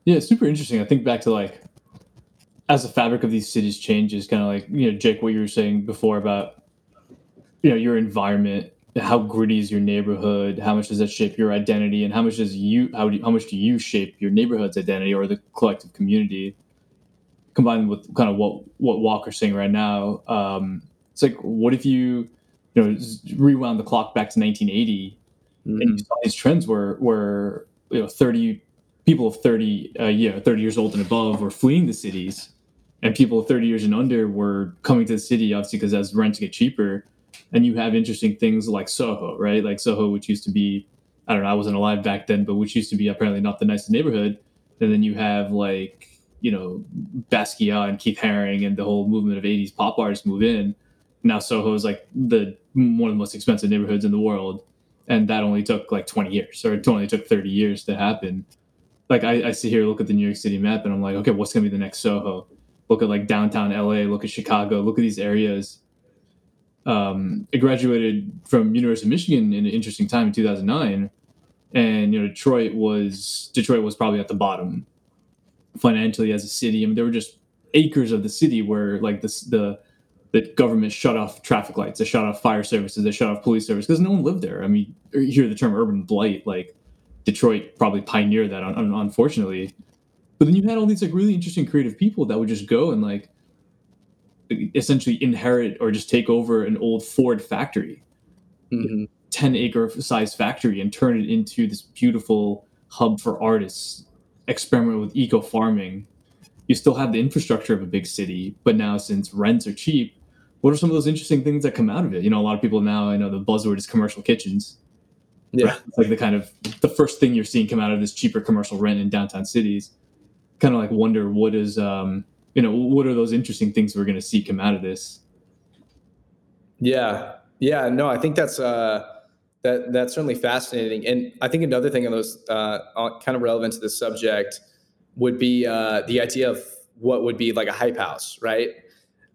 Yeah, super interesting. I think back to like as the fabric of these cities changes, kind of like you know, Jake, what you were saying before about you know your environment, how gritty is your neighborhood, how much does that shape your identity, and how much does you how do you, how much do you shape your neighborhood's identity or the collective community? Combined with kind of what what Walker's saying right now, um, it's like, what if you, you know, rewound the clock back to 1980, mm-hmm. and you saw these trends where where you know 30 people of 30 uh, yeah 30 years old and above were fleeing the cities, and people 30 years and under were coming to the city obviously because as rents get cheaper, and you have interesting things like Soho, right? Like Soho, which used to be, I don't know, I wasn't alive back then, but which used to be apparently not the nicest neighborhood. And then you have like, you know, Basquiat and Keith Haring and the whole movement of 80s pop artists move in now Soho is like the one of the most expensive neighborhoods in the world, and that only took like 20 years, or it only took 30 years to happen. Like I, I sit here, look at the New York City map, and I'm like, okay, what's gonna be the next Soho? Look at like downtown LA, look at Chicago, look at these areas. Um, I graduated from University of Michigan in an interesting time in 2009, and you know Detroit was Detroit was probably at the bottom financially as a city. I mean, there were just acres of the city where like this the the government shut off traffic lights, they shut off fire services, they shut off police service because no one lived there. I mean, you hear the term urban blight, like Detroit probably pioneered that, unfortunately. But then you had all these like really interesting creative people that would just go and like essentially inherit or just take over an old Ford factory, mm-hmm. 10 acre size factory, and turn it into this beautiful hub for artists, experiment with eco farming. You still have the infrastructure of a big city, but now since rents are cheap, what are some of those interesting things that come out of it? You know, a lot of people now, I know the buzzword is commercial kitchens. Yeah. It's like the kind of the first thing you're seeing come out of this cheaper commercial rent in downtown cities. Kind of like wonder what is um, you know, what are those interesting things we're going to see come out of this? Yeah, yeah, no, I think that's uh, that that's certainly fascinating, and I think another thing on those uh, kind of relevant to this subject would be uh, the idea of what would be like a hype house, right?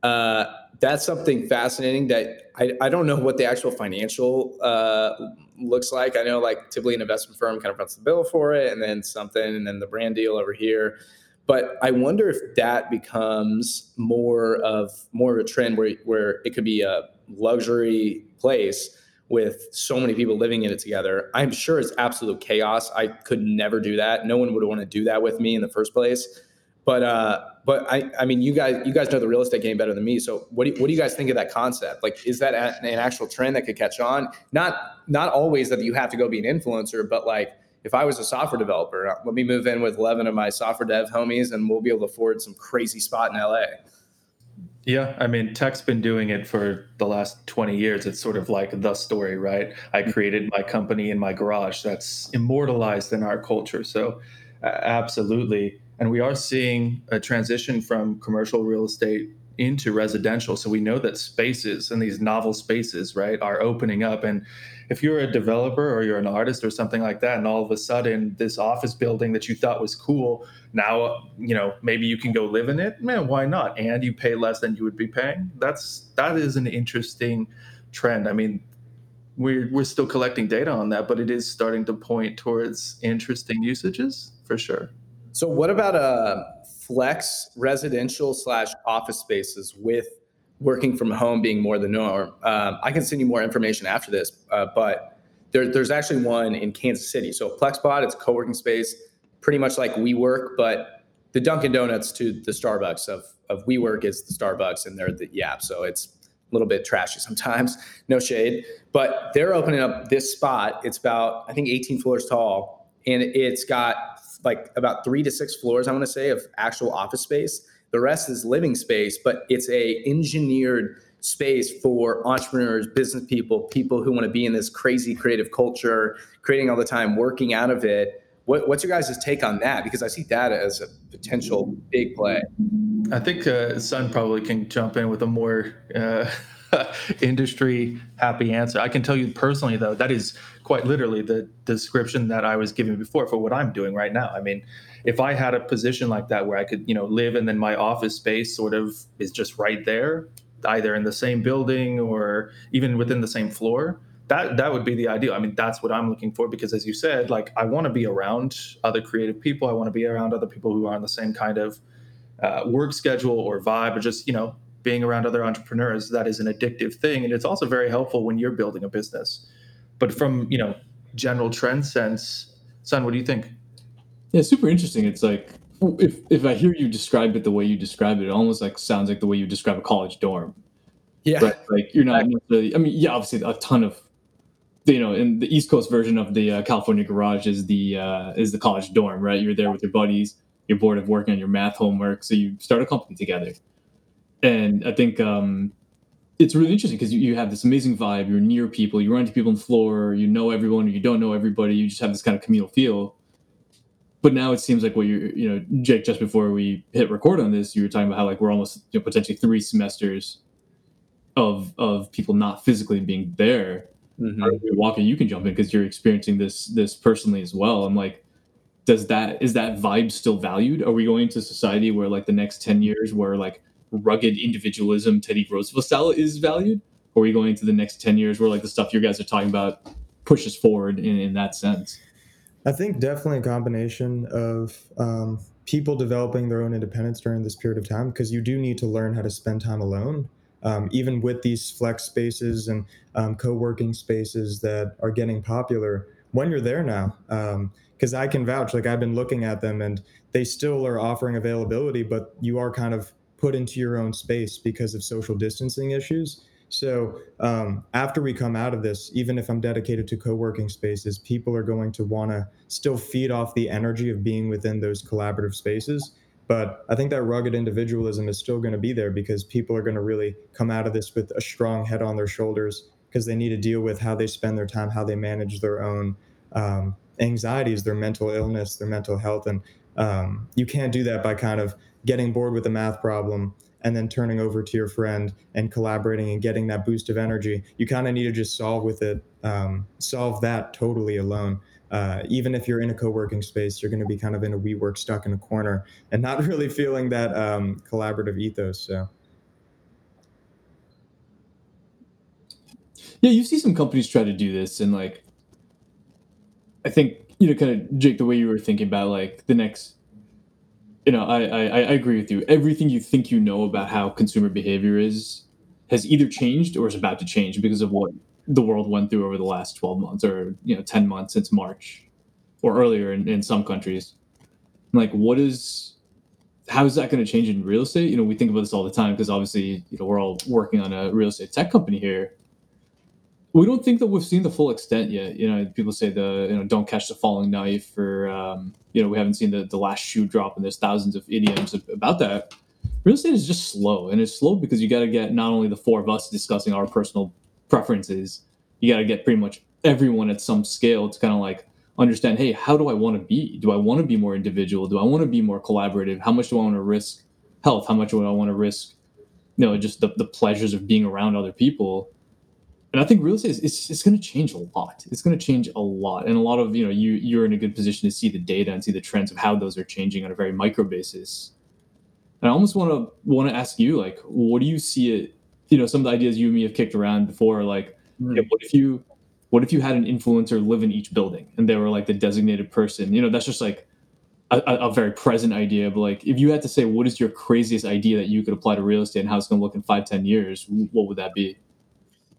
Uh, that's something fascinating that I, I don't know what the actual financial uh, looks like. I know like typically an investment firm kind of runs the bill for it, and then something, and then the brand deal over here. But I wonder if that becomes more of more of a trend where where it could be a luxury place with so many people living in it together. I'm sure it's absolute chaos. I could never do that. No one would want to do that with me in the first place. But uh, but I I mean you guys you guys know the real estate game better than me. So what do you, what do you guys think of that concept? Like is that an actual trend that could catch on? Not not always that you have to go be an influencer, but like if I was a software developer, uh, let me move in with 11 of my software dev homies and we'll be able to afford some crazy spot in LA. Yeah, I mean, tech's been doing it for the last 20 years. It's sort of like the story, right? I mm-hmm. created my company in my garage. That's immortalized in our culture. So, uh, absolutely. And we are seeing a transition from commercial real estate into residential. So we know that spaces and these novel spaces, right, are opening up. And if you're a developer or you're an artist or something like that, and all of a sudden this office building that you thought was cool, now you know maybe you can go live in it. Man, why not? And you pay less than you would be paying. That's that is an interesting trend. I mean, we're we're still collecting data on that, but it is starting to point towards interesting usages for sure. So what about a flex residential slash office spaces with working from home being more the norm. Um, I can send you more information after this, uh, but there, there's actually one in Kansas City. So FlexSpot, it's co-working space, pretty much like WeWork, but the Dunkin' Donuts to the Starbucks of of WeWork is the Starbucks, and they're the Yap. So it's a little bit trashy sometimes, no shade. But they're opening up this spot. It's about I think 18 floors tall, and it's got like about three to six floors, I want to say, of actual office space. The rest is living space, but it's a engineered space for entrepreneurs, business people, people who want to be in this crazy creative culture, creating all the time, working out of it. What, what's your guys' take on that? Because I see that as a potential big play. I think uh, Sun probably can jump in with a more uh, industry happy answer. I can tell you personally, though, that is quite literally the description that I was giving before for what I'm doing right now. I mean, if I had a position like that where I could, you know, live and then my office space sort of is just right there, either in the same building or even within the same floor, that that would be the ideal. I mean, that's what I'm looking for because as you said, like I want to be around other creative people. I want to be around other people who are on the same kind of uh, work schedule or vibe or just, you know, being around other entrepreneurs that is an addictive thing and it's also very helpful when you're building a business but from you know general trend sense Sun, what do you think? Yeah super interesting. It's like if if i hear you describe it the way you describe it it almost like sounds like the way you describe a college dorm. Yeah. Right? like you're not necessarily i mean yeah obviously a ton of you know in the east coast version of the uh, california garage is the uh, is the college dorm right? You're there with your buddies you're bored of working on your math homework so you start a company together. And I think um, it's really interesting because you, you have this amazing vibe. You're near people. You run into people on the floor. You know everyone, or you don't know everybody. You just have this kind of communal feel. But now it seems like what you're, you know, Jake. Just before we hit record on this, you were talking about how like we're almost you know, potentially three semesters of of people not physically being there. Mm-hmm. Walker, you can jump in because you're experiencing this this personally as well. I'm like, does that is that vibe still valued? Are we going to society where like the next ten years, where like rugged individualism Teddy Roosevelt style is valued? Or are we going into the next 10 years where like the stuff you guys are talking about pushes forward in, in that sense? I think definitely a combination of um, people developing their own independence during this period of time because you do need to learn how to spend time alone. Um, even with these flex spaces and um, co-working spaces that are getting popular, when you're there now, because um, I can vouch, like I've been looking at them and they still are offering availability, but you are kind of put into your own space because of social distancing issues. So um, after we come out of this, even if I'm dedicated to co-working spaces, people are going to want to still feed off the energy of being within those collaborative spaces. But I think that rugged individualism is still going to be there because people are going to really come out of this with a strong head on their shoulders because they need to deal with how they spend their time, how they manage their own um, anxieties, their mental illness, their mental health. And um, you can't do that by kind of getting bored with a math problem and then turning over to your friend and collaborating and getting that boost of energy. You kind of need to just solve with it, um, solve that totally alone. Uh, even if you're in a co-working space, you're going to be kind of in a WeWork stuck in a corner and not really feeling that um, collaborative ethos. So. Yeah, you see some companies try to do this, and like, I think you know, kind of Jake, the way you were thinking about like the next you know, I, I, I agree with you. Everything you think you know about how consumer behavior is has either changed or is about to change because of what the world went through over the last 12 months or you know 10 months since march or earlier in, in some countries. Like what is how is that going to change in real estate? You know we think about this all the time because obviously you know we're all working on a real estate tech company here we don't think that we've seen the full extent yet. You know, people say the you know don't catch the falling knife, or um, you know we haven't seen the the last shoe drop, and there's thousands of idioms about that. Real estate is just slow, and it's slow because you got to get not only the four of us discussing our personal preferences, you got to get pretty much everyone at some scale to kind of like understand, hey, how do I want to be? Do I want to be more individual? Do I want to be more collaborative? How much do I want to risk health? How much do I want to risk, you know, just the, the pleasures of being around other people? And I think real estate is it's, it's going to change a lot. It's going to change a lot, and a lot of you know you you're in a good position to see the data and see the trends of how those are changing on a very micro basis. And I almost want to want to ask you like, what do you see it? You know, some of the ideas you and me have kicked around before, like, mm. what if you what if you had an influencer live in each building and they were like the designated person? You know, that's just like a, a, very present idea. But like, if you had to say, what is your craziest idea that you could apply to real estate and how it's going to look in five, ten years? What would that be?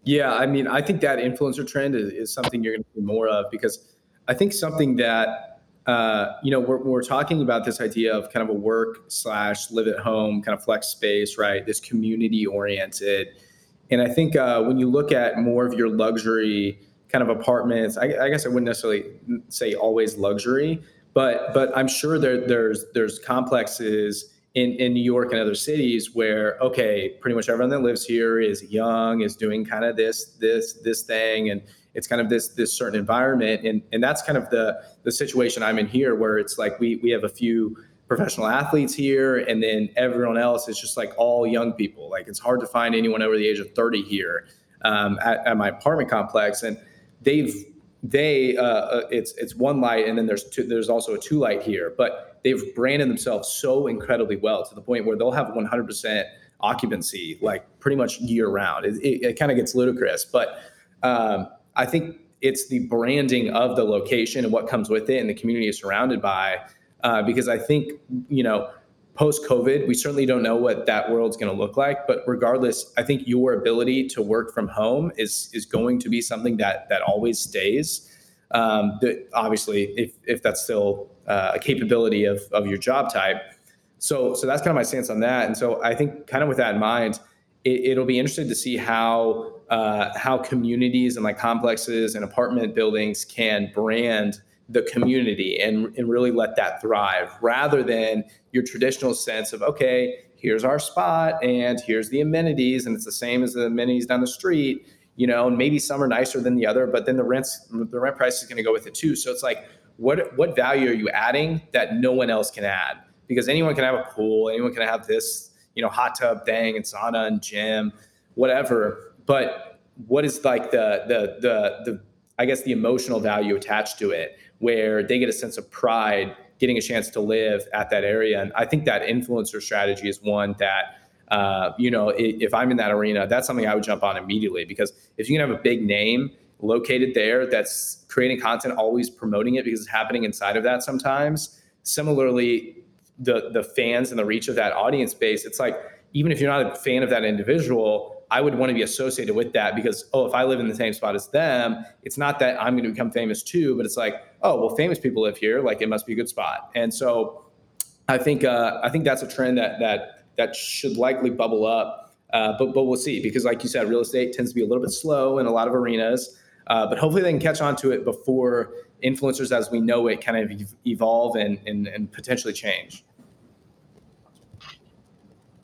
Yeah, I mean, I think that influencer trend is, is something you're going to see more of because I think something that uh, you know we're, we're talking about this idea of kind of a work slash live at home kind of flex space, right? This community oriented, and I think uh, when you look at more of your luxury kind of apartments, I, I guess I wouldn't necessarily say always luxury, but but I'm sure there there's there's complexes in, in New York and other cities where okay, pretty much everyone that lives here is young, is doing kind of this this this thing, and it's kind of this this certain environment, and and that's kind of the the situation I'm in here, where it's like we we have a few professional athletes here, and then everyone else is just like all young people. Like it's hard to find anyone over the age of 30 here um, at, at my apartment complex, and they've they uh, uh, it's it's one light and then there's two, there's also a two light here. But they've branded themselves so incredibly well to the point where they'll have 100% occupancy like pretty much year round it, it, it kind of gets ludicrous but um, i think it's the branding of the location and what comes with it and the community is surrounded by uh, because i think you know post COVID, we certainly don't know what that world's going to look like. But regardless, I think your ability to work from home is is going to be something that that always stays. Um, obviously, if if that's still uh, a capability of of your job type. So so that's kind of my stance on that. And so I think kind of with that in mind, it, will be interesting to see how uh, how communities and like complexes and apartment buildings can brand the community and, and really let that thrive rather than your traditional sense of okay here's our spot and here's the amenities and it's the same as the amenities down the street you know and maybe some are nicer than the other but then the rents the rent price is going to go with it too so it's like what what value are you adding that no one else can add? Because anyone can have a pool anyone can have this you know hot tub thing and sauna and gym whatever. But what is like the the the the I guess the emotional value attached to it where they get a sense of pride getting a chance to live at that area. And I think that influencer strategy is one that, uh, you know, if I'm in that arena, that's something I would jump on immediately. Because if you can have a big name located there that's creating content, always promoting it because it's happening inside of that sometimes. Similarly, the the fans and the reach of that audience base, it's like even if you're not a fan of that individual, I would want to be associated with that because oh, if I live in the same spot as them, it's not that I'm going to become famous too, but it's like oh, well, famous people live here, like it must be a good spot. And so, I think uh, I think that's a trend that that that should likely bubble up. Uh, but but we'll see because, like you said, real estate tends to be a little bit slow in a lot of arenas. Uh, but hopefully, they can catch on to it before influencers, as we know it, kind of evolve and and, and potentially change.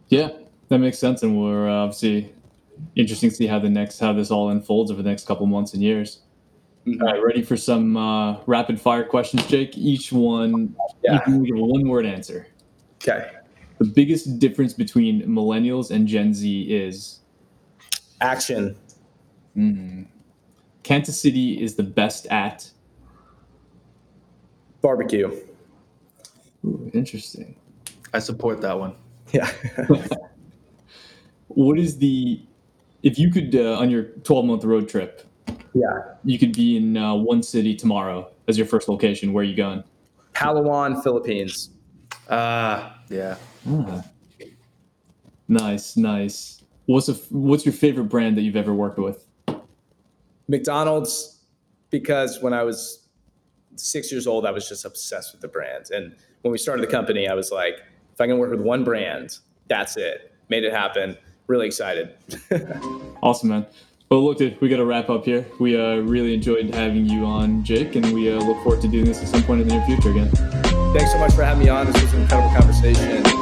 Yeah, that makes sense, and we're uh, obviously interesting to see how the next how this all unfolds over the next couple months and years. Mm-hmm. All right, ready for some uh, rapid fire questions, Jake? Each one, yeah. you can give a one word answer. Okay. The biggest difference between millennials and Gen Z is action. Mm. Kansas City is the best at barbecue. Ooh, interesting. I support that one. Yeah. what is the if you could uh, on your 12 month road trip yeah you could be in uh, one city tomorrow as your first location where are you going palawan philippines uh yeah ah. nice nice what's a, what's your favorite brand that you've ever worked with mcdonald's because when i was six years old i was just obsessed with the brand and when we started the company i was like if i can work with one brand that's it made it happen really excited. awesome, man. Well, look, dude, we got to wrap up here. We uh, really enjoyed having you on, Jake, and we uh, look forward to doing this at some point in the near future again. Thanks so much for having me on. This was an incredible conversation.